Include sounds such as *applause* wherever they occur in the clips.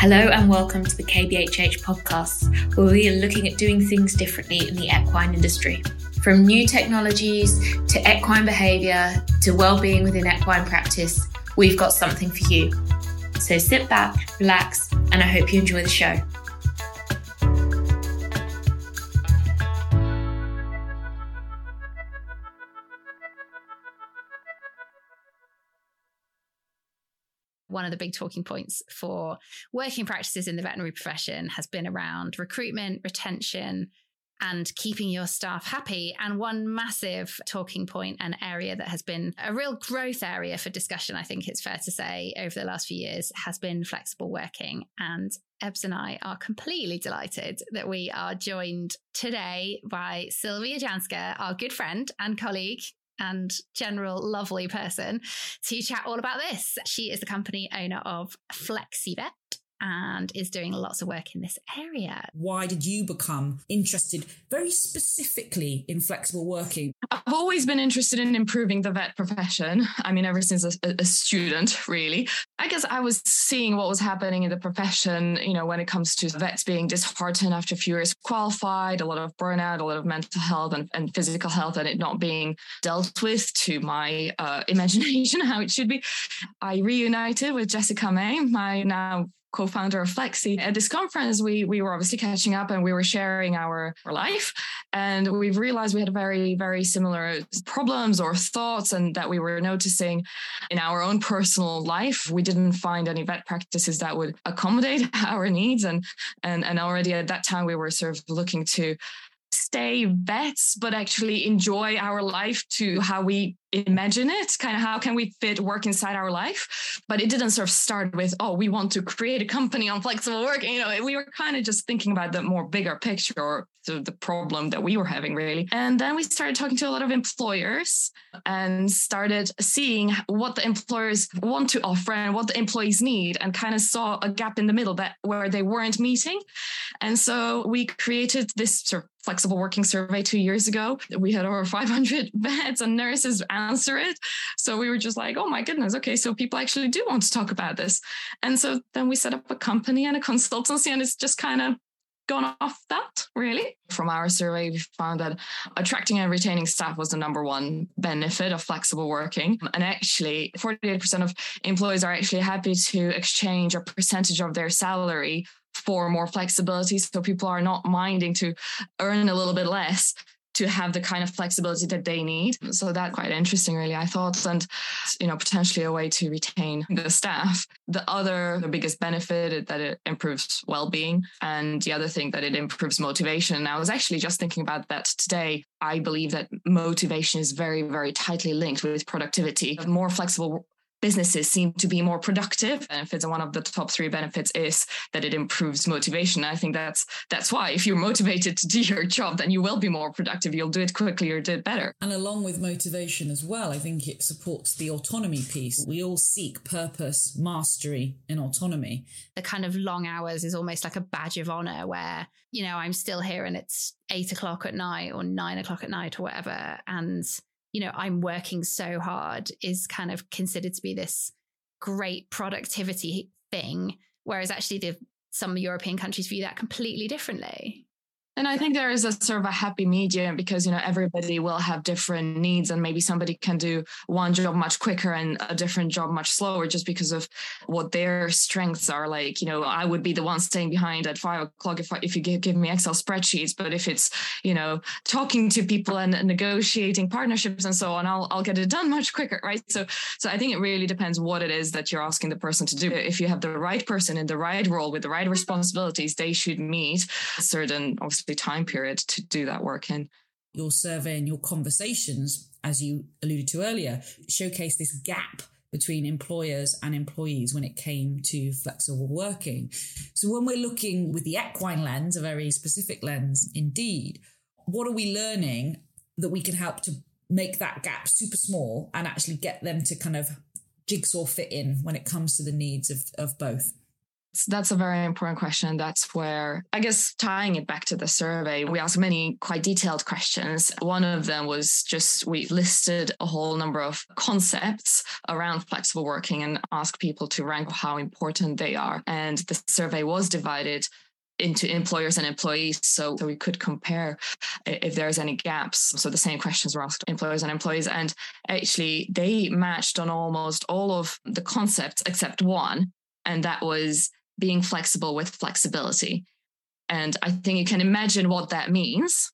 Hello and welcome to the KBHH podcast, where we are looking at doing things differently in the equine industry. From new technologies to equine behaviour to well-being within equine practice, we've got something for you. So sit back, relax, and I hope you enjoy the show. One of the big talking points for working practices in the veterinary profession has been around recruitment, retention, and keeping your staff happy. And one massive talking point and area that has been a real growth area for discussion, I think it's fair to say, over the last few years has been flexible working. And Ebbs and I are completely delighted that we are joined today by Silvia Janská, our good friend and colleague and general lovely person to chat all about this. She is the company owner of FlexiVet and is doing lots of work in this area. Why did you become interested very specifically in flexible working? I've always been interested in improving the vet profession. I mean, ever since a, a, student, really. I guess I was seeing what was happening in the profession, you know, when it comes to vets being disheartened after a few years qualified, a lot of burnout, a lot of mental health and, and physical health, and it not being dealt with to my uh, *laughs* imagination how it should be. I reunited with Jessica May, my now co-founder of Flexee. At this conference, we we were obviously catching up and we were sharing our, our life. And we've realized we had very, very similar problems or thoughts and that we were noticing in our own personal life. We didn't find any vet practices that would accommodate *laughs* our needs. And and and already at that time we were sort of looking to stay vets, but actually enjoy our life to how we imagine it? Kind of how can we fit work inside our life? But it didn't sort of start with oh we want to create a company on flexible work you know we were kind of just thinking about the more bigger picture or the, the problem that we were having really. And then we started talking to a lot of employers and started seeing what the employers want to offer and what the employees need and kind of saw a gap in the middle that where they weren't meeting. And so we created this sort of flexible working survey two years ago we had over *laughs* 500 vets and nurses answer it. So we were just like, oh my goodness, okay, so people actually do want to talk about this. And so then we set up a company and a consultancy, and it's just kind of gone off that really. From our survey, we found that attracting and retaining staff was the number one benefit of flexible working. And actually, 48% of employees are actually happy to exchange a percentage of their salary for more flexibility. So people are not minding to earn a little bit less to have the kind of flexibility that they need. So that quite interesting, really, I thought, and you know, potentially a way to retain the staff. The other, the biggest benefit is that it improves well-being, and the other thing that it improves motivation. And I was actually just thinking about that today. I believe that motivation is very, very tightly linked with productivity. More flexible businesses seem to be more productive. Benefits and one of the top three benefits is that it improves motivation i think that's that's why if you're motivated to do your job then you will be more productive. You'll do it quickly or do it better. And along with motivation as well i think it supports the autonomy piece. We all seek purpose mastery and autonomy. The kind of long hours is almost like a badge of honor where you know i'm still here and it's eight o'clock at night or nine o'clock at night or whatever. And you know, I'm working so hard is kind of considered to be this great productivity thing. Whereas actually the some European countries view that completely differently. And I think there is a sort of a happy medium because, you know, everybody will have different needs and maybe somebody can do one job much quicker and a different job much slower just because of what their strengths are. Like, you know, I would be the one staying behind at five o'clock if, if you give, give me Excel spreadsheets. But if it's, you know, talking to people and negotiating partnerships and so on, I'll, I'll get it done much quicker. Right. So, so I think it really depends what it is that you're asking the person to do. If you have the right person in the right role with the right responsibilities, they should meet certain, obviously, the time period to do that work in. Your survey and your conversations, as you alluded to earlier, showcase this gap between employers and employees when it came to flexible working. So, when we're looking with the equine lens, a very specific lens indeed, what are we learning that we can help to make that gap super small and actually get them to kind of jigsaw fit in when it comes to the needs of, of both? That's a very important question. That's where, I guess, tying it back to the survey, we asked many quite detailed questions. One of them was just we listed a whole number of concepts around flexible working and asked people to rank how important they are. And the survey was divided into employers and employees so, so we could compare if there's any gaps so the same questions were asked employers and employees and actually they matched on almost all of the concepts except one and that was being flexible with flexibility. And I think you can imagine what that means.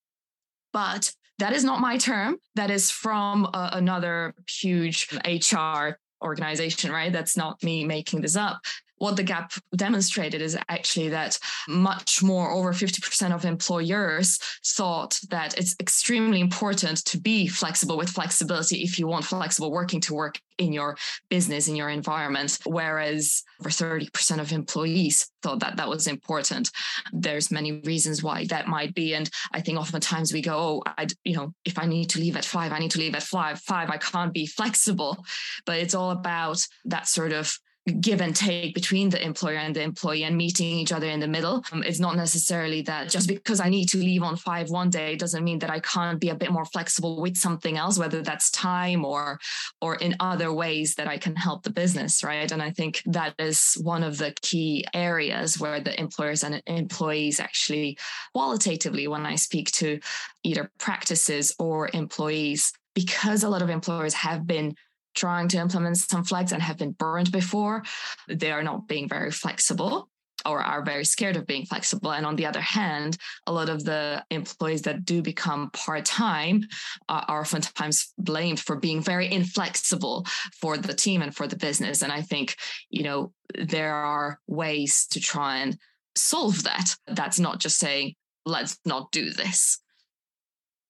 But that is not my term. That is from a, another huge HR organization, right? That's not me making this up what the gap demonstrated is actually that much more over 50% of employers thought that it's extremely important to be flexible with flexibility if you want flexible working to work in your business in your environment. Whereas over 30% of employees thought that that was important. There's many reasons why that might be. And i think oftentimes we go oh i you know if i need to leave at 5 i need to leave at 5 5 i can't be flexible. But it's all about that sort of give and take between the employer and the employee and meeting each other in the middle. Um, it's not necessarily that just because I need to leave on five one day doesn't mean that I can't be a bit more flexible with something else, whether that's time or or in other ways that I can help the business, right? And I think that is one of the key areas where the employers and employees actually qualitatively, when I speak to either practices or employees, because a lot of employers have been trying to implement some flex and have been burned before, they are not being very flexible or are very scared of being flexible. And on the other hand, a lot of the employees that do become part time are oftentimes blamed for being very inflexible for the team and for the business. And I think, you know, there are ways to try and solve that. That's not just saying, let's not do this.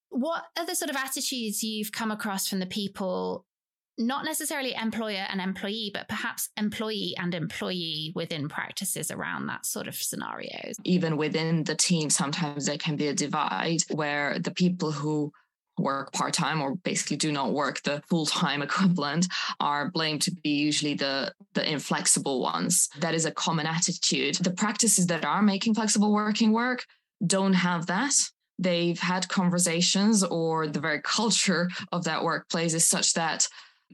What the sort of attitudes you've come across from the people not necessarily employer and employee, but perhaps employee and employee within practices around that sort of scenarios. Even within the team, sometimes there can be a divide where the people who work part-time or basically do not work the full-time *laughs* equivalent are blamed to be usually the the inflexible ones. That is a common attitude. The practices that are making flexible working work don't have that. They've had conversations or the very culture of that workplace is such that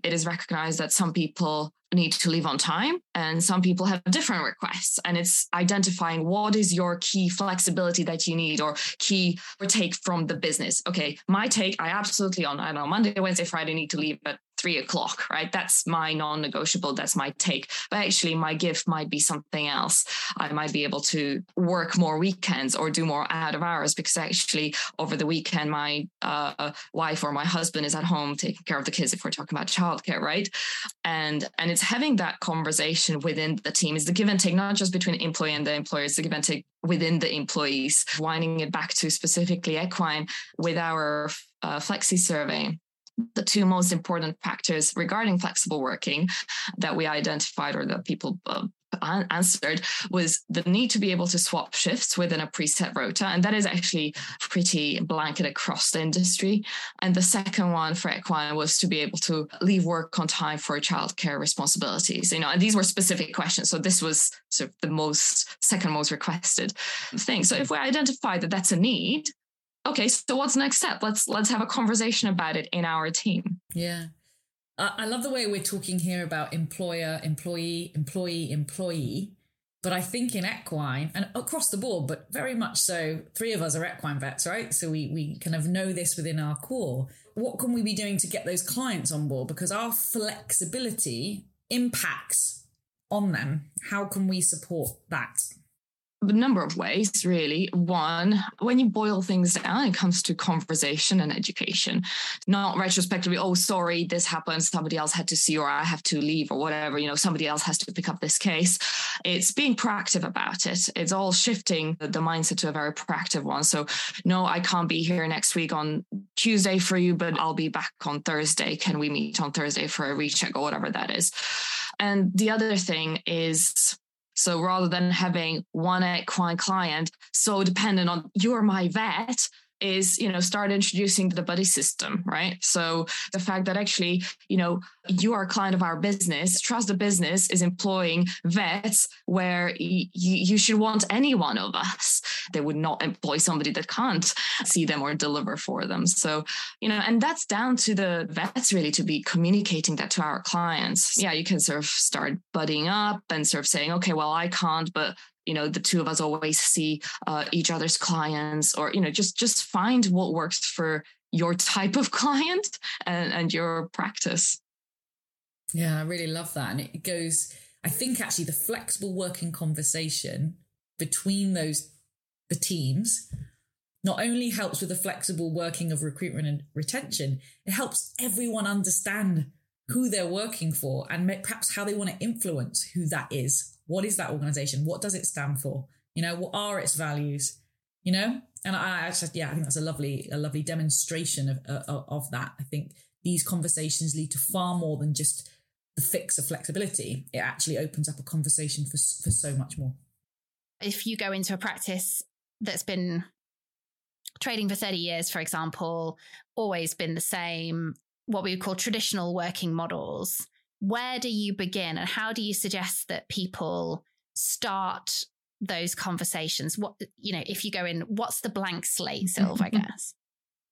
it is recognized that some people need to leave on time and some people have different requests. And it's identifying what is your key flexibility that you need or key or take from the business. Okay my take i absolutely on i don't know monday wednesday friday need to leave at three o'clock, right? That's my non negotiable. That's my take. But actually, my gift might be something else. I might be able to work more weekends or do more out of hours because actually, over the weekend, my uh, wife or my husband is at home taking care of the kids if we're talking about childcare, right? And, and it's having that conversation within the team is the give and take, not just between employee and the employer, it's the give and take within the employees. Winding it back to specifically equine with our uh, Flexee survey the two most important factors regarding flexible working that we identified or that people uh, answered was the need to be able to swap shifts within a preset rota. And that is actually pretty blanket across the industry. And the second one for Equine was to be able to leave work on time for childcare responsibilities. You know, and these were specific questions. So this was sort of the most second most requested thing. So if we identify that that's a need, okay so what's next step let's let's have a conversation about it in our team yeah I love the way we're talking here about employer, employee, employee, employee. But I think in equine and across the board, but very much so, three of us are equine vets, right? So we, we kind of know this within our core. What can we be doing to get those clients on board? Because our flexibility impacts on them. How can we support that? A number of ways, really. One, when you boil things down, it comes to conversation and education, not retrospectively, oh, sorry, this happened, somebody else had to see, or I have to leave, or whatever, you know, somebody else has to pick up this case. It's being proactive about it. It's all shifting the mindset to a very proactive one. So, no, I can't be here next week on Tuesday for you, but I'll be back on Thursday. Can we meet on Thursday for a recheck or whatever that is? And the other thing is so rather than having one equine client so dependent on you're my vet, is you know start introducing the buddy system right? So the fact that actually you know you are a client of our business trust the business is employing vets where y- you should want any one of us. They would not employ somebody that can't see them or deliver for them. So you know and that's down to the vets really to be communicating that to our clients. Yeah you can sort of start buddying up and sort of saying okay well i can't but you know the two of us always see uh, each other's clients or you know just just find what works for your type of *laughs* client and, and your practice. Yeah i really love that. And it goes i think actually the flexible working conversation between those the teams not only helps with the flexible working of recruitment and retention it helps everyone understand who they're working for and perhaps how they want to influence who that is what is that organization? What does it stand for? You know, what are its values? You know, and I actually, yeah, I think that's a lovely, a lovely demonstration of, uh, of, of that. I think these conversations lead to far more than just the fix of flexibility. It actually opens up a conversation for for so much more. If you go into a practice that's been trading for 30 years, for example, always been the same, what we would call traditional working models, where do you begin and how do you suggest that people start those conversations? What you know if you go in what's the blank slate *laughs* Sylve i guess?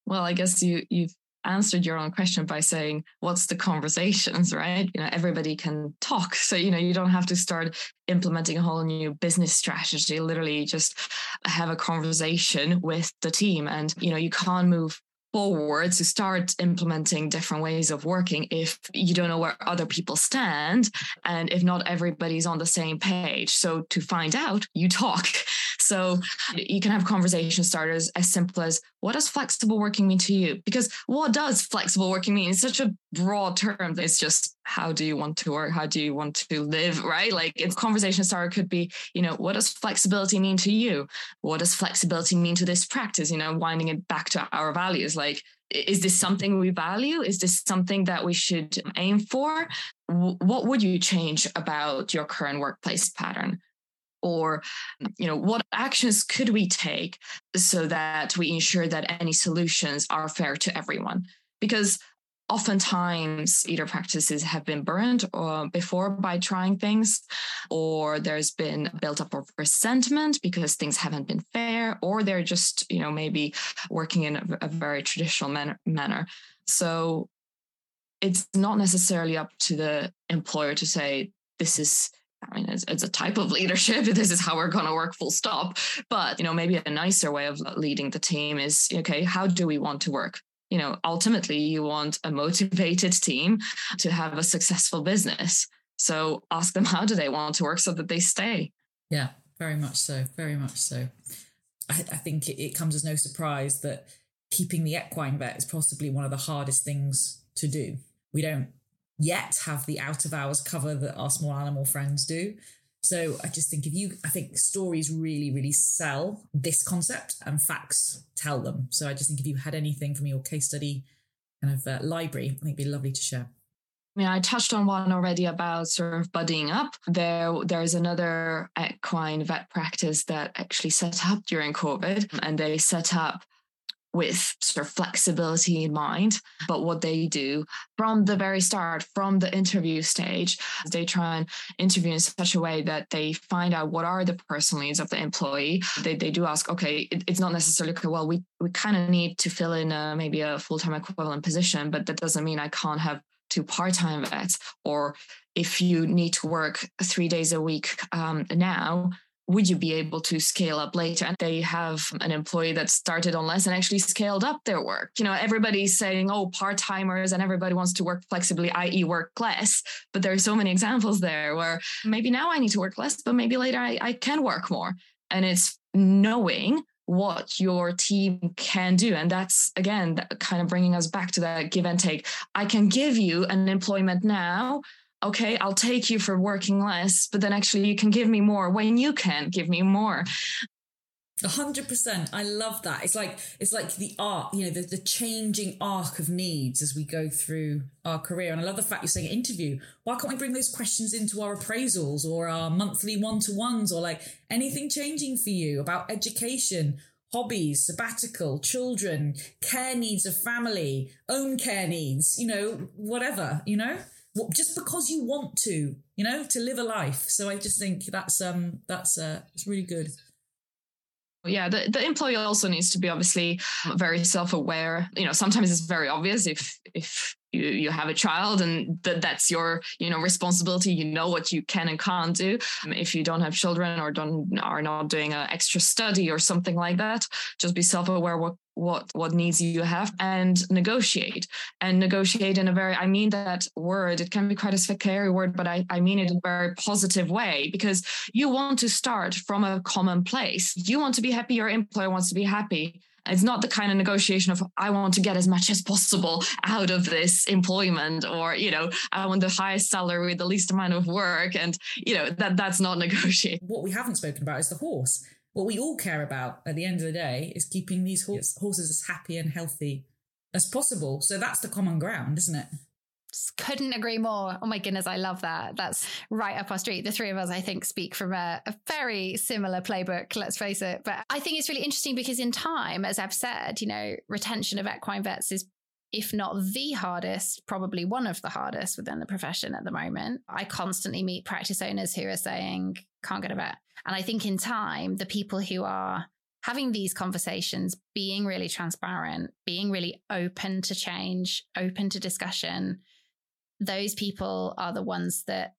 Well i guess you you've answered your own question by saying what's the conversations *laughs* right? You know everybody can talk. So you know you don't have to start implementing a whole new business strategy. Literally just have a conversation with the team and you know you can't move forward to start implementing different ways of working if you don't know where other people stand and if not everybody's on the same page. So to find out you talk *laughs* so you can have conversation starters as simple as what does flexible working mean to you? Because what does flexible working mean? It's such a broad term. It's just how do you want to work? How do you want to live? Right? Like it's conversation starter could be you know what does flexibility mean to you? What does flexibility mean to this practice? You know winding it back to our values. Like is this something we value? Is this something that we should aim for? What would you change about your current workplace pattern or you know what actions could we take so that we ensure that any solutions are fair to everyone? Because oftentimes either practices have been burned or before by trying things or there's been built up of resentment because things haven't been fair or they're just you know maybe working in a, a very traditional manner. So it's not necessarily up to the employer to say this is I mean, it's, it's, a type of leadership. *laughs* This is how we're going to work, full stop. But, you know, maybe a nicer way of leading the team is, okay, how do we want to work? You know, ultimately, you want a motivated team to have a successful business. So ask them, how do they want to work so that they stay? Yeah, very much so. Very much so. I, I think it, it comes as no surprise that keeping the equine vet is possibly one of the hardest things to do. We don't yet have the out of hours cover that our small animal friends do. So I just think if you, I think stories really, really sell this concept and facts tell them. So I just think if you had anything from your case study kind of uh, library, I think it'd be lovely to share. Yeah, I touched on one already about sort of buddying up. There, there's another equine vet practice that actually set up during COVID, and they set up with sort of flexibility in mind. But what they do from the very start, from the interview stage, they try and interview in such a way that they find out what are the personal needs of the employee. They, they do ask, okay, it, it's not necessarily, okay, well, we, we kind of need to fill in a, maybe a full time equivalent position, but that doesn't mean I can't have two part-time vets or if you need to work three days a week um, now would you be able to scale up later? And they have an employee that started on less and actually scaled up their work. You know, everybody's saying, oh, part timers and everybody wants to work flexibly, i.e., work less. But there are so many *laughs* examples there where maybe now I need to work less, but maybe later I, I can work more. And it's knowing what your team can do. And that's again, kind of bringing us back to that give and take. I can give you an employment now okay, I'll take you for working less, but then actually you can give me more when you can give me more. A hundred percent. I love that. It's like it's like the arc, you know, the, the changing arc of needs as we go through our career. And I love the fact you're saying interview. Why can't we bring those questions into our appraisals or our monthly one to ones or like anything changing for you about education, hobbies, sabbatical, children, care needs of family, own care needs, you know, whatever, you know, just because you want to, you know, to live a life. So I just think that's um that's uh it's really good. Yeah, the, the employee also needs to be obviously very self-aware. You know, sometimes it's very obvious if if you, you have a child and that that's your you know responsibility you know what you can and can't do if you don't have children or don't are not doing an extra study or something like that just be self-aware what what what needs you have and negotiate and negotiate in a very i mean that word it can be quite a scary word but i, I mean it in a very positive way because you want to start from a common place you want to be happy your employer wants to be happy it's not the kind of negotiation of I want to get as much as possible out of this employment or, you know, I want the highest salary with the least amount of work. And, you know, that that's not *laughs* negotiating. What we haven't spoken about is the horse. What we all care about at the end of the day is keeping these horse, horses as happy and healthy as possible. So that's the common ground, isn't it? couldn't agree more. Oh my goodness, I love that. That's right up our street. The three of us, I think, speak from a, a, very similar playbook, let's face it. But I think it's really interesting because in time, as I've said, you know, retention of equine vets is if not the hardest, probably one of the hardest within the profession at the moment. I constantly meet practice owners who are saying, can't get a vet. And I think in time, the people who are having these conversations, being really transparent, being really open to change, open to discussion, those people are the ones that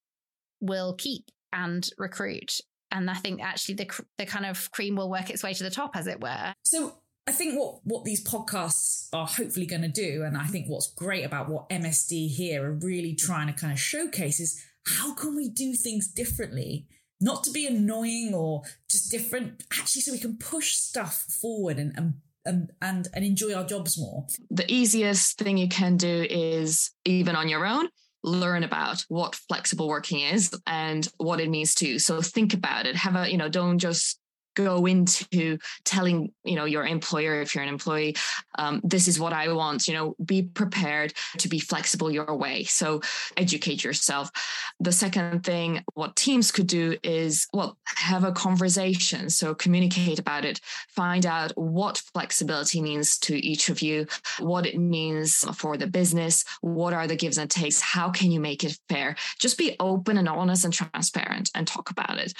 will keep and recruit. And I think actually the the kind of cream will work its way to the top, as it were. So I think what what these podcasts are hopefully going to do, and I think what's great about what MSD here are really trying to kind of showcase is how can we do things differently, not to be annoying or just different, actually, so we can push stuff forward and, and and, and and enjoy our jobs more. The easiest thing you can do is even on your own learn about what flexible working is and what it means to you. So think about it. Have a, you know, don't just go into telling you know your employer if you're an employee um, this is what i want you know be prepared to be flexible your way. So educate yourself. The second thing what teams could do is well have a conversation. So communicate about it. Find out what flexibility means to each of you what it means for the business what are the gives and takes how can you make it fair? Just be open and honest and transparent and talk about it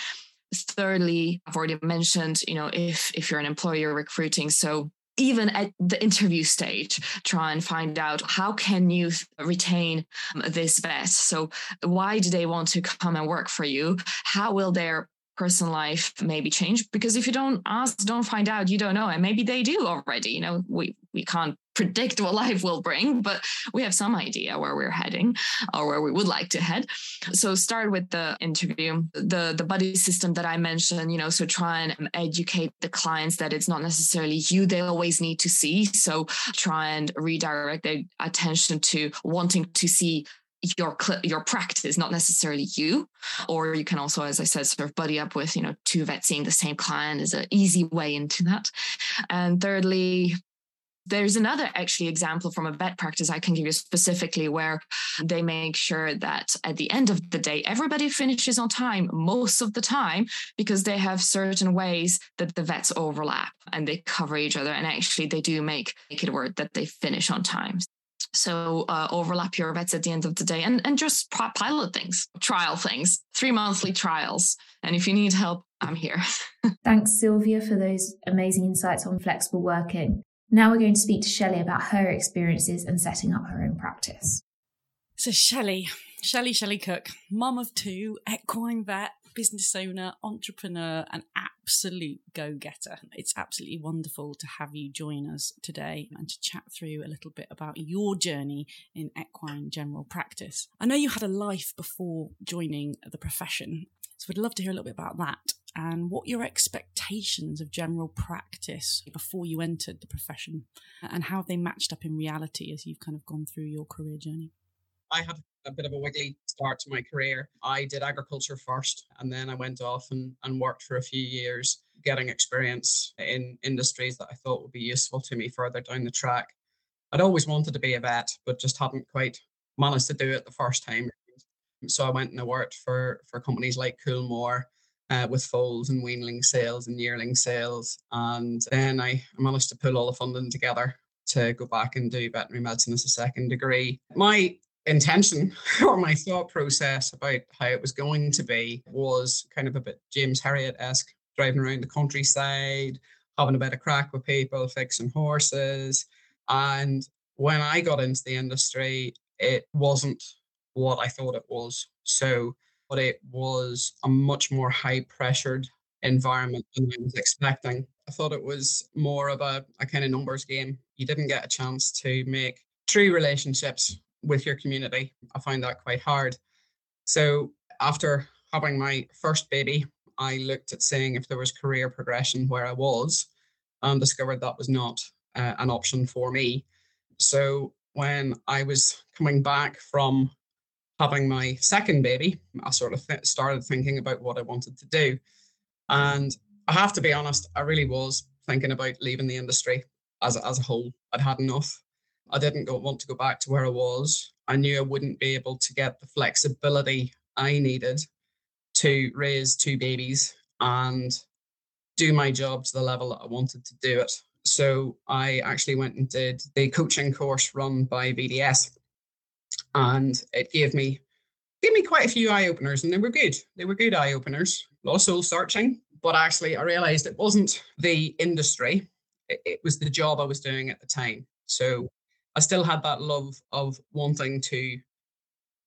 thirdly i've already mentioned you know if if you're an employer recruiting so even at the interview stage try and find out how can you retain um, this vet? So why do they want to come and work for you? How will their personal life maybe change? Because if you don't ask don't find out you don't know and maybe they do already you know? We we can't predict what life will bring, but we have some idea where we're heading or where we would like to head. So start with the interview, the the buddy system that I mentioned, you know, so try and educate the clients that it's not necessarily you they always need to see. So try and redirect their attention to wanting to see your your practice, not necessarily you. Or you can also, as I said, sort of buddy up with you know two vets seeing the same client is an easy way into that. And thirdly, there's another actually example from a vet practice I can give you specifically where they make sure that at the end of the day, everybody finishes on time most of the time because they have certain ways that the vets overlap and they cover each other. And actually, they do make, make it work that they finish on time. So uh, overlap your vets at the end of the day and, and just pilot things, trial things, three monthly trials. And if you need help, I'm here. *laughs* Thanks, Silvia, for those amazing insights on flexible working. Now we're going to speak to Shelley about her experiences and setting up her own practice. So Shelley, Shelley, Shelley Cook, mum of two, equine vet, business owner, entrepreneur, and absolute go getter. It's absolutely wonderful to have you join us today and to chat through a little bit about your journey in equine general practice. I know you had a life before joining the profession, so I'd love to hear a little bit about that and what your expectations of general practice before you entered the profession and how they matched up in reality as you've kind of gone through your career journey. I had a bit of a wiggly start to my career. I did agriculture first and then I went off and, and worked for a few years, getting experience in industries that I thought would be useful to me further down the track. I'd always wanted to be a vet, but just hadn't quite managed to do it the first time. So I went and I worked for, for companies like Coolmore uh, with foals and weanling sales and yearling sales. And then I managed to pull all the funding together to go back and do veterinary medicine as a second degree. My intention *laughs* or my thought process about how it was going to be was kind of a bit James Herriot esque, driving around the countryside, having a bit of crack with people, fixing horses. And when I got into the industry, it wasn't what I thought it was. So, but it was a much more high pressured environment than I was expecting. I thought it was more of a, a kind of numbers game. You didn't get a chance to make true relationships with your community. I find that quite hard. So after having my first baby, I looked at seeing if there was career progression where I was and discovered that was not uh, an option for me. So when I was coming back from having my second baby, I sort of th- started thinking about what I wanted to do. And I have to be honest, I really was thinking about leaving the industry as, as a whole. I'd had enough. I didn't go, want to go back to where I was. I knew I wouldn't be able to get the flexibility I needed to raise two babies and do my job to the level that I wanted to do it. So I actually went and did the coaching course run by VDS, and it gave me gave me quite a few eye openers, and they were good. They were good eye openers. A lot of soul searching, but actually I realized it wasn't the industry; it, it was the job I was doing at the time. So I still had that love of wanting to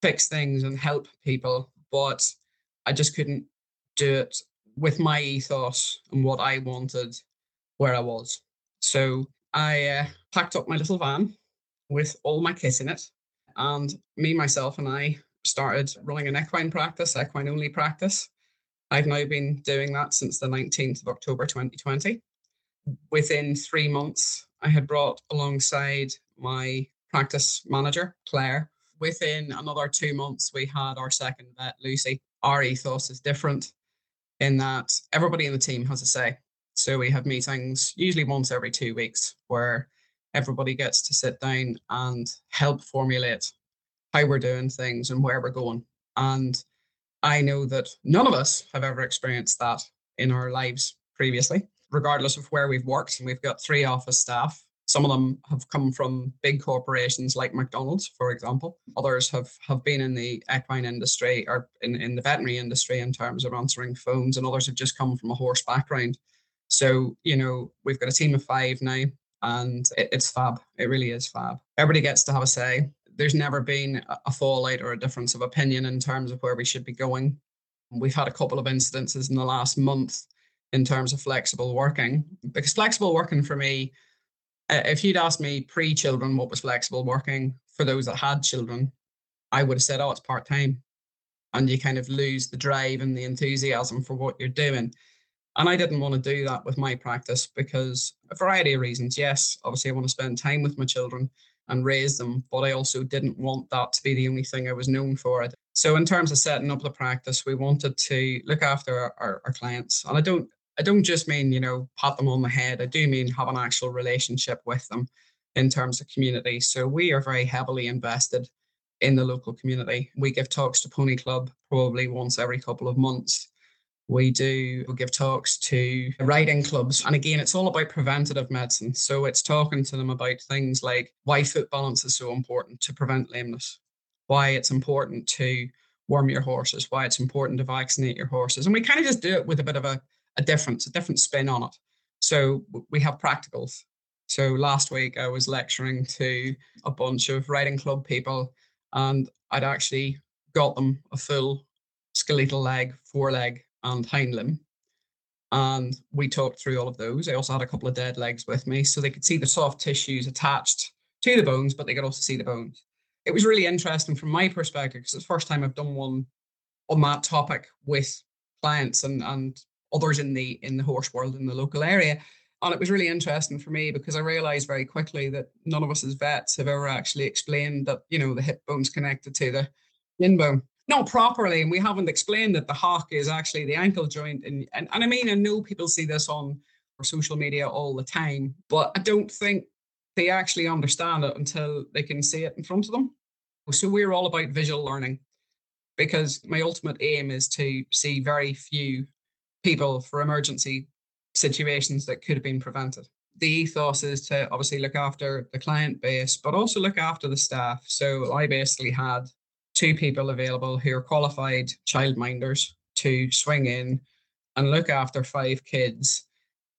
fix things and help people, but I just couldn't do it with my ethos and what I wanted where I was. So I uh, packed up my little van with all my kit in it, and me, myself, and I started running an equine practice, equine only practice. I've now been doing that since the 19th of October 2020. Within three months, I had brought alongside my practice manager, Claire. Within another two months, we had our second vet, Lucy. Our ethos is different in that everybody in the team has a say. So we have meetings usually once every two weeks where everybody gets to sit down and help formulate how we're doing things and where we're going. And I know that none of us have ever experienced that in our lives previously, regardless of where we've worked. And we've got three office staff some of them have come from big corporations like McDonald's, for example. Others have, have been in the equine industry or in, in the veterinary industry in terms of answering phones, and others have just come from a horse background. So, you know, we've got a team of five now, and it, it's fab. It really is fab. Everybody gets to have a say. There's never been a fallout or a difference of opinion in terms of where we should be going. We've had a couple of incidences in the last month in terms of flexible working, because flexible working for me if you'd asked me pre children what was flexible working for those that had children, I would have said, oh, it's part time. And you kind of lose the drive and the enthusiasm for what you're doing. And I didn't want to do that with my practice because a variety of reasons. Yes, obviously, I want to spend time with my children and raise them, but I also didn't want that to be the only thing I was known for. So, in terms of setting up the practice, we wanted to look after our, our, clients. And I don't I don't just mean, you know, pat them on the head. I do mean have an actual relationship with them in terms of community. So we are very heavily invested in the local community. We give talks to Pony Club probably once every couple of months. We do give talks to riding clubs. And again, it's all about preventative medicine. So it's talking to them about things like why foot balance is so important to prevent lameness, why it's important to warm your horses, why it's important to vaccinate your horses. And we kind of just do it with a bit of a a difference, a different spin on it. So we have practicals. So last week I was lecturing to a bunch of riding club people, and I'd actually got them a full skeletal leg, foreleg, and hind limb. And we talked through all of those. I also had a couple of dead legs with me, so they could see the soft tissues attached to the bones, but they could also see the bones. It was really interesting from my perspective because it's the first time I've done one on that topic with clients and and others in the in the horse world in the local area. And it was really interesting for me because I realized very quickly that none of us as vets have ever actually explained that, you know, the hip bone's connected to the shin bone. Not properly, and we haven't explained that the hock is actually the ankle joint. And, and, and I mean, I know people see this on social media all the time, but I don't think they actually understand it until they can see it in front of them. So we're all about visual learning because my ultimate aim is to see very few people for emergency situations that could have been prevented. The ethos is to obviously look after the client base, but also look after the staff. So I basically had two people available who are qualified childminders to swing in and look after five kids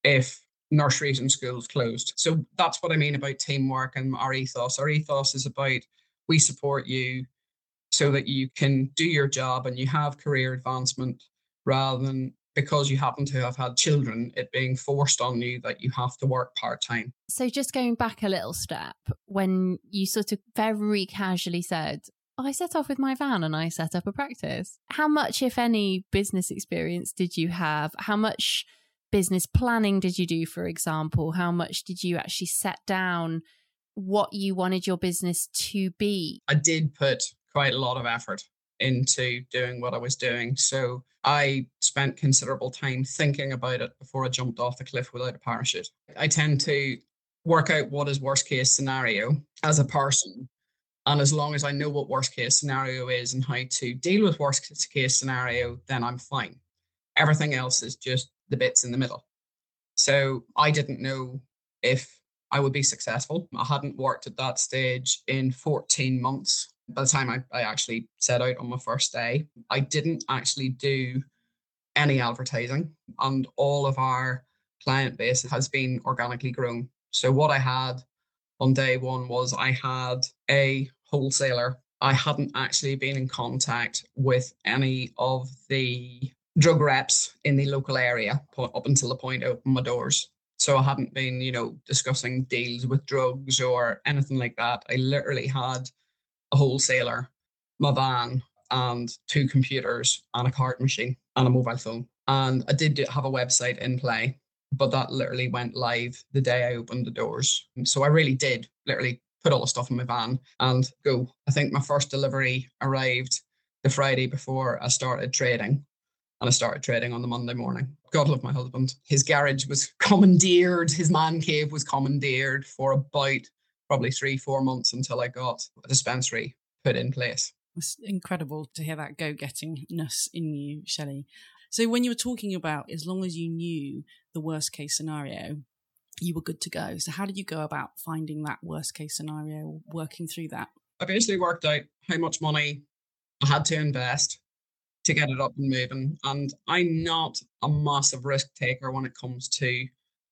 if nurseries and schools closed. So that's what I mean about teamwork and our ethos. Our ethos is about we support you so that you can do your job and you have career advancement rather than because you happen to have had children, it being forced on you that you have to work part time. So, just going back a little step, when you sort of very casually said, I set off with my van and I set up a practice. How much, if any, business experience did you have? How much business planning did you do, for example? How much did you actually set down what you wanted your business to be? I did put quite a lot of effort into doing what I was doing. So I spent considerable time thinking about it before I jumped off the cliff without a parachute. I tend to work out what is worst case scenario as a person. And as long as I know what worst case scenario is and how to deal with worst case scenario, then I'm fine. Everything else is just the bits in the middle. So I didn't know if I would be successful. I hadn't worked at that stage in 14 months by the time I, I actually set out on my first day. I didn't actually do any advertising, and all of our client base has been organically grown. So, what I had on day one was I had a wholesaler. I hadn't actually been in contact with any of the drug reps in the local area up until the point I opened my doors. So I hadn't been, you know, discussing deals with drugs or anything like that. I literally had a wholesaler, my van, and two computers and a card machine and a mobile phone. And I did have a website in play, but that literally went live the day I opened the doors. So I really did literally put all the stuff in my van and go. I think my first delivery arrived the Friday before I started trading. And I started trading on the Monday morning. God love my husband. His garage was *laughs* commandeered, his man cave was commandeered for about probably three, four months until I got a dispensary put in place. It's incredible to hear that go gettingness in you, Shelley. So, when you were talking about as long as you knew the worst case scenario, you were good to go. So, how did you go about finding that worst case scenario, working through that? I basically worked out how much money I had to invest to get it up and moving. And I'm not a massive risk taker when it comes to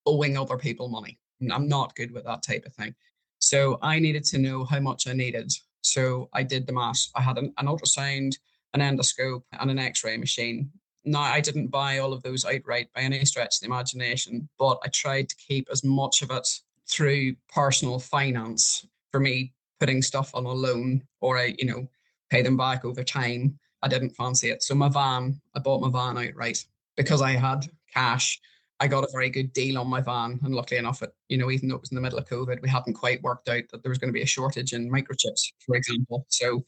owing other people money. I'm not good with that type of thing. So I needed to know how much I needed. So I did the math. I had an, an ultrasound, an endoscope, and an x ray machine. Now, I didn't buy all of those outright by any stretch of the imagination, but I tried to keep as much of it through personal finance for me putting stuff on a loan or I, you know, pay them back over time. I didn't fancy it. So my van, I bought my van outright because I had cash I got a very good deal on my van. And luckily enough, it, you know, even though it was in the middle of COVID, we hadn't quite worked out that there was going to be a shortage in microchips, for example. So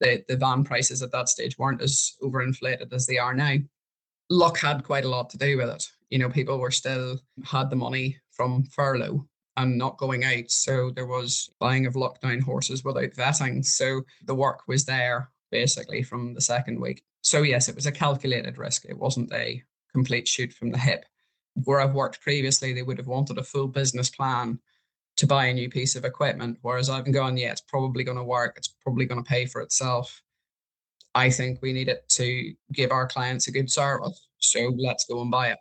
the, the van prices at that stage weren't as overinflated as they are now. Luck had quite a lot to do with it. You know, people were still had the money from furlough and not going out. So there was buying of lockdown horses without vetting. So the work was there basically from the second week. So yes, it was a calculated risk. It wasn't a complete shoot from the hip where I've worked previously, they would have wanted a full business plan to buy a new piece of equipment. Whereas I've gone, yeah, it's probably going to work. It's probably going to pay for itself. I think we need it to give our clients a good service. So let's go and buy it.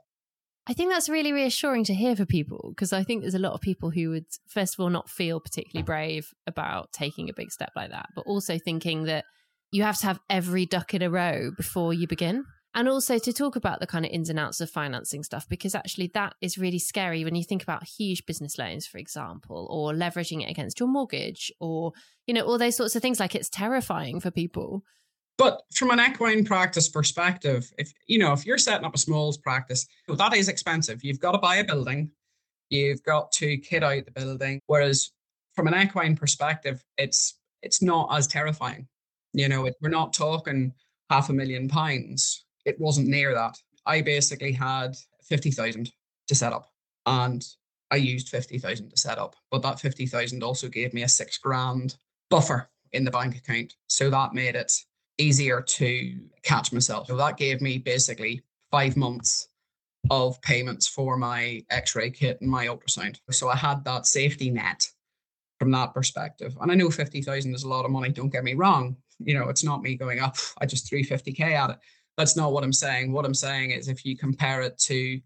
I think that's really reassuring to hear for people because I think there's a lot of people who would, first of all, not feel particularly brave about taking a big step like that, but also thinking that you have to have every duck in a row before you begin and also to talk about the kind of ins and outs of financing stuff because actually that is really scary when you think about huge business loans for example or leveraging it against your mortgage or you know all those sorts of things. Like it's terrifying for people. But from an equine practice perspective if you know if you're setting up a smalls practice that is expensive. You've got to buy a building. You've got to kit out the building. Whereas from an equine perspective it's it's not as terrifying. You know it, we're not talking half a million pounds it wasn't near that. I basically had 50,000 to set up and I used 50,000 to set up, but that 50,000 also gave me a six grand buffer in the bank account. So that made it easier to catch myself. So that gave me basically five months of payments for my x-ray kit and my ultrasound. So I had that safety net from that perspective. And I know 50,000 is a lot of money, don't get me wrong. You know, it's not me going up, I just threw 50K at it. That's not what I'm saying. What I'm saying is if you compare it to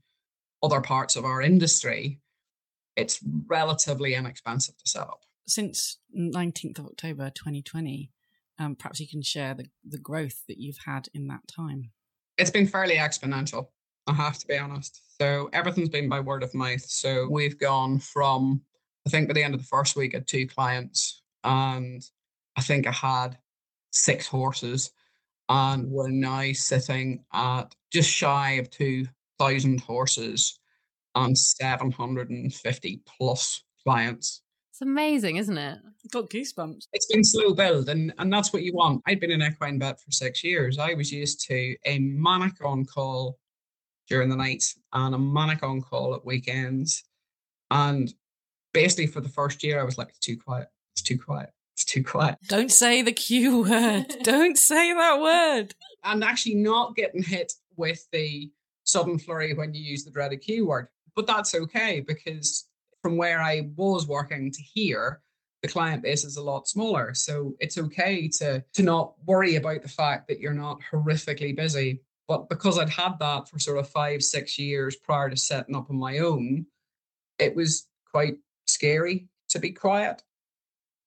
other parts of our industry, it's relatively inexpensive to set up. Since 19th of October 2020, um, perhaps you can share the, the growth that you've had in that time. It's been fairly exponential, I have to be honest. So everything's been by word of mouth. So we've gone from, I think by the end of the first week, I had two clients, and I think I had six horses. And we're now sitting at just shy of 2,000 horses and 750 plus clients. It's amazing, isn't it? Got goosebumps. It's been slow build, and, and that's what you want. I'd been an equine vet for six years. I was used to a manic on call during the night and a manic on call at weekends. And basically, for the first year, I was like, it's too quiet. It's too quiet. It's too quiet. Don't say the Q word. *laughs* Don't say that word. And actually, not getting hit with the sudden flurry when you use the dreaded Q word. But that's okay because from where I was working to here, the client base is a lot smaller. So it's okay to to not worry about the fact that you're not horrifically busy. But because I'd had that for sort of five, six years prior to setting up on my own, it was quite scary to be quiet.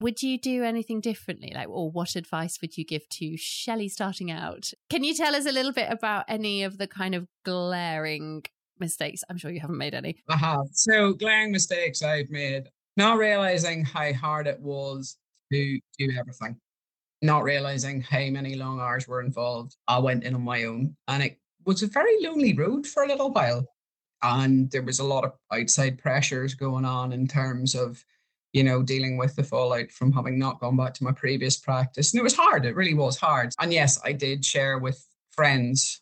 Would you do anything differently? Like, or what advice would you give to Shelley starting out? Can you tell us a little bit about any of the kind of glaring mistakes? I'm sure you haven't made any. I have. So, glaring mistakes I've made, not realizing how hard it was to do everything, not realizing how many long hours were involved. I went in on my own, and it was a very lonely road for a little while. And there was a lot of outside pressures going on in terms of you know, dealing with the fallout from having not gone back to my previous practice. And it was hard. It really was hard. And yes, I did share with friends,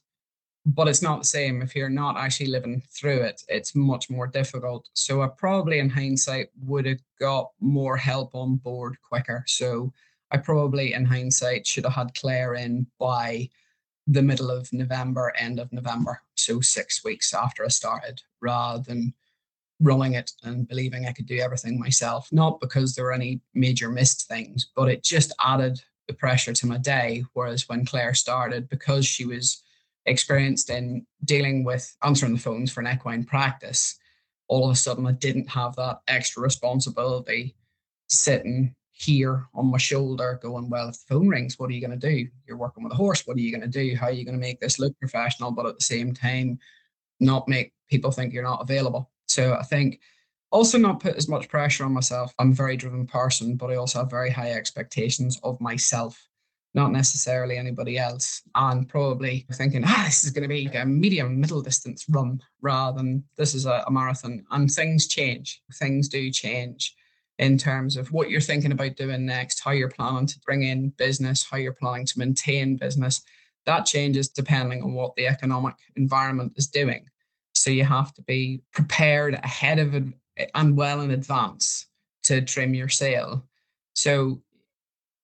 but it's not the same if you're not actually living through it. It's much more difficult. So I probably, in hindsight, would have got more help on board quicker. So I probably, in hindsight, should have had Claire in by the middle of November, end of November. So six weeks after I started, rather than running it and believing I could do everything myself, not because there were any major missed things, but it just added the pressure to my day. Whereas when Claire started, because she was experienced in dealing with answering the phones for an equine practice, all of a sudden I didn't have that extra responsibility sitting here on my shoulder going, well, if the phone rings, what are you going to do? You're working with a horse. What are you going to do? How are you going to make this look professional, but at the same time, not make people think you're not available? So I think also not put as much pressure on myself. I'm a very driven person, but I also have very high expectations of myself, not necessarily anybody else. And probably thinking, ah, this is going to be a medium middle distance run rather than this is a, a marathon. And things change. Things do change in terms of what you're thinking about doing next, how you're planning to bring in business, how you're planning to maintain business. That changes depending on what the economic environment is doing. So you have to be prepared ahead of and well in advance to trim your sail. So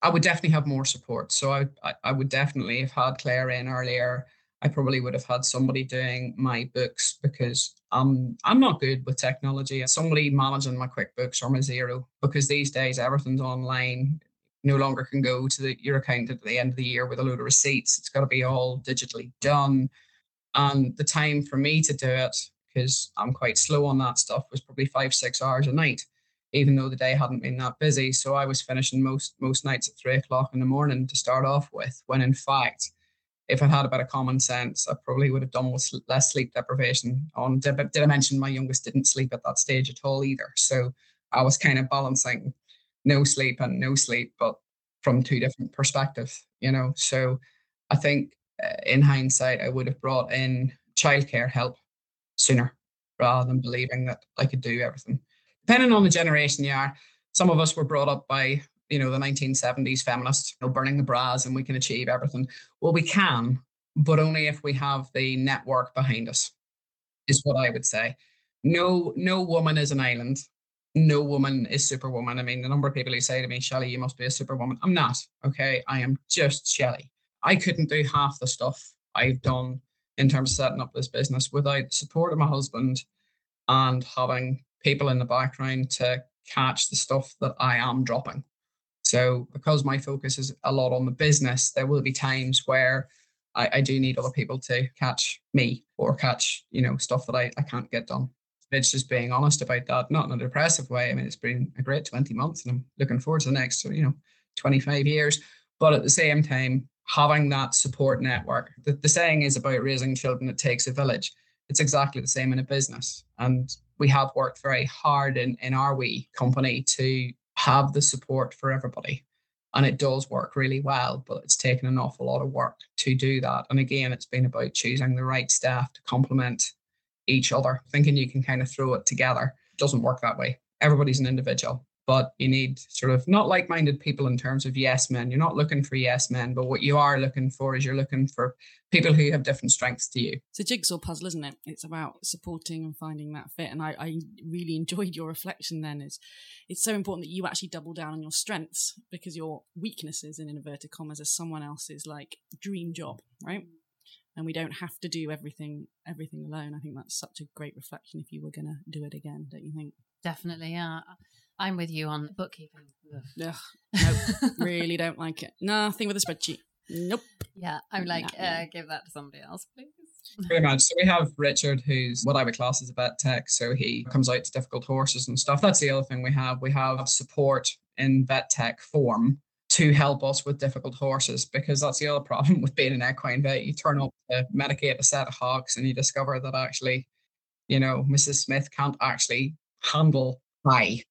I would definitely have more support. So I, I would definitely have had Claire in earlier. I probably would have had somebody doing my books because I'm I'm not good with technology. Somebody managing my QuickBooks or my Xero because these days everything's online. No longer can go to the, your accountant at the end of the year with a load of receipts. It's got to be all digitally done. And the time for me to do it, because I'm quite slow on that stuff, was probably five, six hours a night, even though the day hadn't been that busy. So I was finishing most most nights at three o'clock in the morning to start off with, when in fact, if I had a bit of common sense, I probably would have done with less sleep deprivation. On did, I mention my youngest didn't sleep at that stage at all either? So I was kind of balancing no sleep and no sleep, but from two different perspectives, you know. So I think Uh, in hindsight, I would have brought in childcare help sooner rather than believing that I could do everything. Depending on the generation you are, some of us were brought up by, you know, the 1970s feminists, you know, burning the bras and we can achieve everything. Well, we can, but only if we have the network behind us, is what I would say. No, no woman is an island. No woman is superwoman. I mean, the number of people who say to me, Shelley, you must be a superwoman. I'm not. Okay. I am just Shelley. I couldn't do half the stuff I've done in terms of setting up this business without the support of my husband and having people in the background to catch the stuff that I am dropping. So, because my focus is a lot on the business, there will be times where I, I do need other people to catch me or catch, you know, stuff that I, I can't get done. It's just being honest about that, not in a depressive way. I mean, it's been a great 20 months and I'm looking forward to the next, you know, 25 years. But at the same time, having that support network. The, the saying is about raising children, it takes a village. It's exactly the same in a business. And we have worked very hard in, in our wee company to have the support for everybody. And it does work really well, but it's taken an awful lot of work to do that. And again, it's been about choosing the right staff to complement each other, thinking you can kind of throw it together. It doesn't work that way. Everybody's an individual but you need sort of not like-minded people in terms of yes men. You're not looking for yes men, but what you are looking for is you're looking for people who have different strengths to you. It's a jigsaw puzzle, isn't it? It's about supporting and finding that fit. And I, I really enjoyed your reflection then is it's so important that you actually double down on your strengths because your weaknesses in inverted commas are someone else's like dream job, right? and we don't have to do everything everything alone. I think that's such a great reflection if you were going to do it again, don't you think? Definitely, yeah. I'm with you on bookkeeping. Ugh. Nope, really don't like it. Nothing with a spreadsheet. Nope. Yeah, I'm like, uh, give that to somebody else, please. Pretty much. So we have *laughs* Richard, who's what I would class as a vet tech. So he comes out to difficult horses and stuff. That's the other thing we have. We have support in vet tech form to help us with difficult horses because that's the other problem *laughs* with being an equine vet. You turn up to medicate a set of hocks and you discover that actually, you know, Mrs. Smith can't actually handle high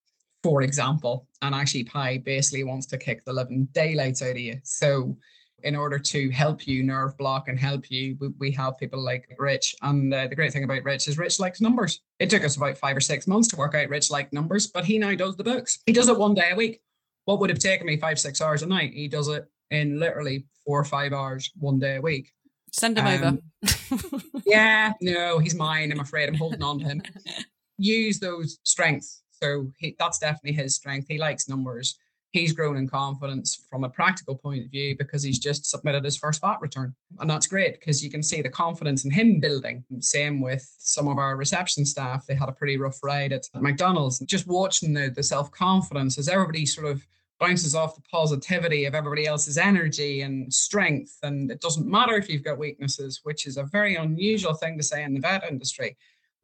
for example, and actually Pi basically wants to kick the living daylights out of you. So in order to help you nerve block and help you, we, we have people like Rich. And uh, the great thing about Rich is Rich likes numbers. It took us about five or six months to work out Rich like numbers, but he now does the books. He does it one day a week. What would have taken me five, six hours a night, he does it in literally four or five hours one day a week. Send him um, over. *laughs* yeah, no, he's mine. I'm afraid I'm holding on to him. *laughs* Use those strengths so he, that's definitely his strength. He likes numbers. He's grown in confidence from a practical point of view because he's just submitted his first VAT return. And that's great because you can see the confidence in him building. Same with some of our reception staff. They had a pretty rough ride at McDonald's. Just watching the, the self confidence as everybody sort of bounces off the positivity of everybody else's energy and strength. And it doesn't matter if you've got weaknesses, which is a very unusual thing to say in the vet industry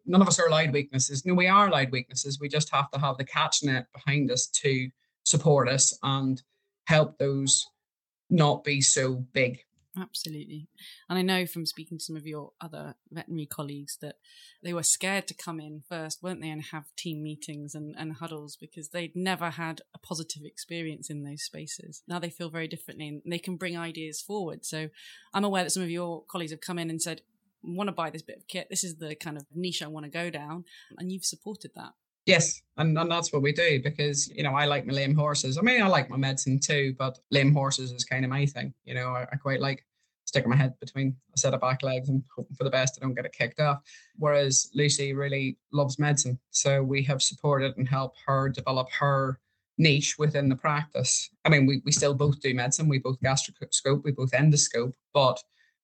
none of us are allowed weaknesses. No, we are allowed weaknesses. We just have to have the catch net behind us to support us and help those not be so big. Absolutely. And I know from speaking to some of your other veterinary colleagues that they were scared to come in first, weren't they, and have team meetings and, and huddles because they'd never had a positive experience in those spaces. Now they feel very differently and they can bring ideas forward. So I'm aware that some of your colleagues have come in and said, want to buy this bit of kit. This is the kind of niche I want to go down. And you've supported that. Yes, and, and that's what we do because, you know, I like my lame horses. I mean, I like my medicine too, but lame horses is kind of my thing. You know, I, I quite like sticking my head between a set of back legs and hoping for the best. I don't get it kicked off. Whereas Lucy really loves medicine. So we have supported and helped her develop her niche within the practice. I mean, we, we still both do medicine. We both gastroscope, we both endoscope, but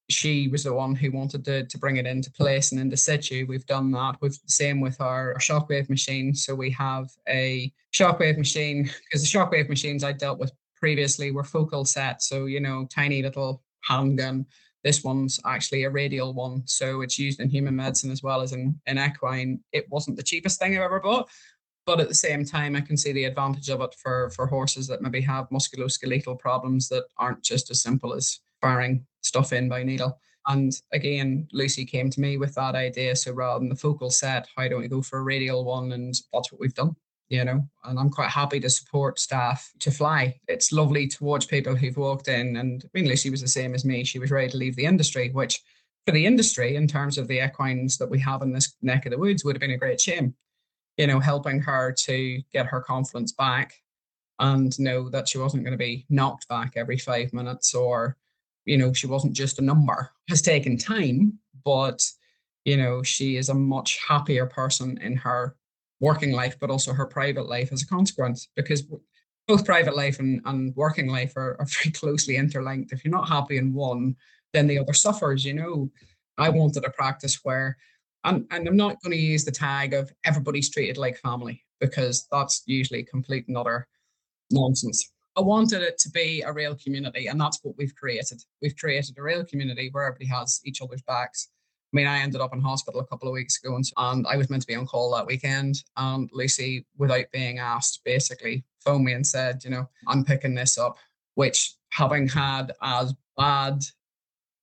she was the one who wanted to, to bring it into place and into situ. We've done that. We've the same with our shockwave machine. So we have a shockwave machine because the shockwave machines I dealt with previously were focal set. So, you know, tiny little handgun. This one's actually a radial one. So it's used in human medicine as well as in, in equine. It wasn't the cheapest thing I've ever bought. But at the same time, I can see the advantage of it for, for horses that maybe have musculoskeletal problems that aren't just as simple as firing stuff in by needle. And again, Lucy came to me with that idea. So rather than the focal set, why don't we go for a radial one? And that's what we've done, you know. And I'm quite happy to support staff to fly. It's lovely to watch people who've walked in. And I mean, Lucy was the same as me. She was ready to leave the industry, which for the industry, in terms of the equines that we have in this neck of the woods, would have been a great shame. You know, helping her to get her confidence back and know that she wasn't going to be knocked back every five minutes or you know, she wasn't just a number, has taken time, but, you know, she is a much happier person in her working life, but also her private life as a consequence, because both private life and, and working life are, are *laughs* very closely interlinked. If you're not happy in one, then the other suffers, you know. I wanted a practice where, and, and I'm not going to use the tag of everybody's treated like family because that's usually complete and utter nonsense. I wanted it to be a real community, and that's what we've created. We've created a real community where everybody has each other's backs. I mean, I ended up in hospital a couple of weeks ago, and, and I was meant to be on call that weekend. And Lucy, without being asked, basically phoned me and said, "You know, I'm picking this up," which having had as bad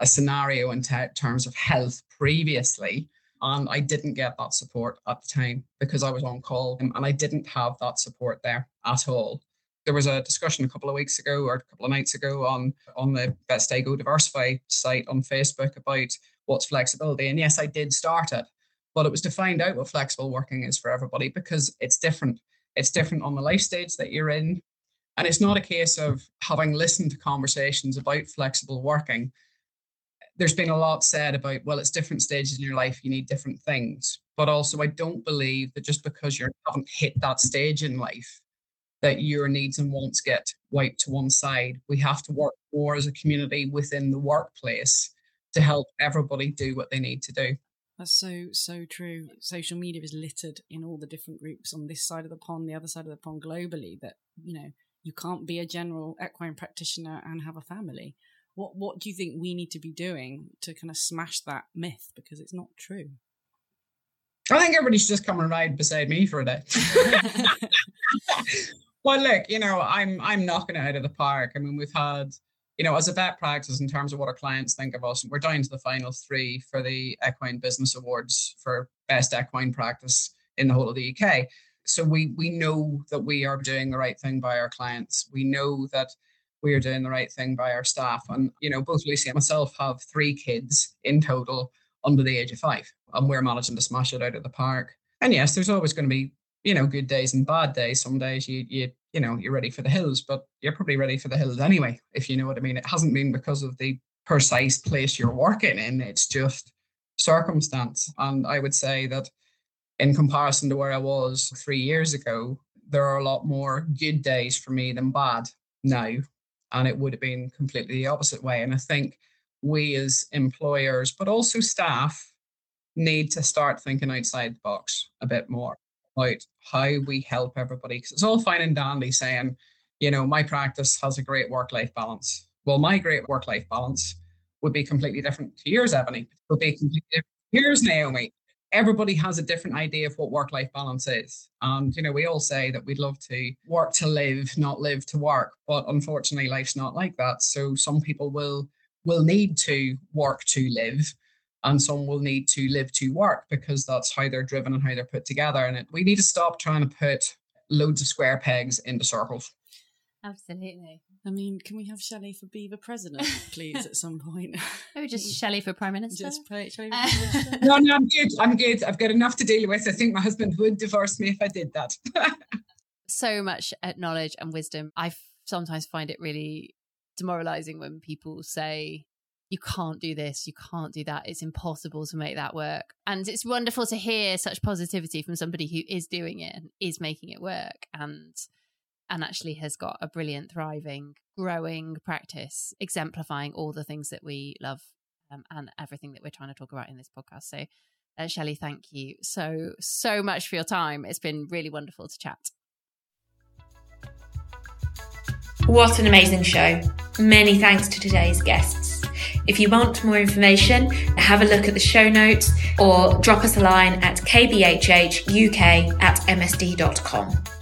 a scenario in t- terms of health previously, and I didn't get that support at the time because I was on call, um, and I didn't have that support there at all there was a discussion a couple of weeks ago or a couple of nights ago on on the Vet Stay Go Diversify site on Facebook about what's flexibility. And yes, I did start it, but it was to find out what flexible working is for everybody because it's different. It's different on the life stage that you're in. And it's not a case of having listened to conversations about flexible working. There's been a lot said about, well, it's different stages in your life, you need different things. But also, I don't believe that just because you haven't hit that stage in life, that your needs and wants get wiped to one side. We have to work more as a community within the workplace to help everybody do what they need to do. That's so, so true. Social media is littered in all the different groups on this side of the pond, the other side of the pond globally that, you know, you can't be a general equine practitioner and have a family. What what do you think we need to be doing to kind of smash that myth? Because it's not true. I think everybody should just come and ride beside me for a *laughs* day. *laughs* *laughs* Well, look, you know, I'm I'm knocking it out of the park. I mean, we've had, you know, as a vet practice in terms of what our clients think of us, we're down to the final three for the Equine Business Awards for best equine practice in the whole of the UK. So we we know that we are doing the right thing by our clients. We know that we are doing the right thing by our staff. And you know, both Lucy and myself have three kids in total under the age of five, and we're managing to smash it out of the park. And yes, there's always going to be you know, good days and bad days. Some days you you you know you're ready for the hills, but you're probably ready for the hills anyway, if you know what I mean. It hasn't been because of the precise place you're working in. It's just circumstance. And I would say that in comparison to where I was three years ago, there are a lot more good days for me than bad now. And it would have been completely the opposite way. And I think we as employers, but also staff, need to start thinking outside the box a bit more about how we help everybody. Because it's all fine and dandy saying, you know, my practice has a great work life balance. Well, my great work life balance would be completely different to yours, Ebony. Would be completely different. Here's Naomi. Everybody has a different idea of what work life balance is. And, you know, we all say that we'd love to work to live, not live to work. But unfortunately, life's not like that. So some people will will need to work to live and some will need to live to work because that's how they're driven and how they're put together. And it, we need to stop trying to put loads of square pegs into circles. Absolutely. I mean, can we have Shelley for BEVA president, please, at some point? *laughs* Maybe just *laughs* Shelley for prime minister. Just play, Shelley *laughs* no, no, I'm good. I'm good. I've got enough to deal with. I think my husband would divorce me if I did that. so much knowledge and wisdom. I sometimes find it really demoralizing when people say you can't do this, you can't do that. It's impossible to make that work. And it's wonderful to hear such positivity from somebody who is doing it and is making it work and and actually has got a brilliant, thriving, growing practice, exemplifying all the things that we love um, and everything that we're trying to talk about in this podcast. So, uh, Shelley, thank you so, so much for your time. It's been really wonderful to chat. What an amazing show. Many thanks to today's guests. If you want more information, have a look at the show notes or drop us a line at kbhhuk at msd.com.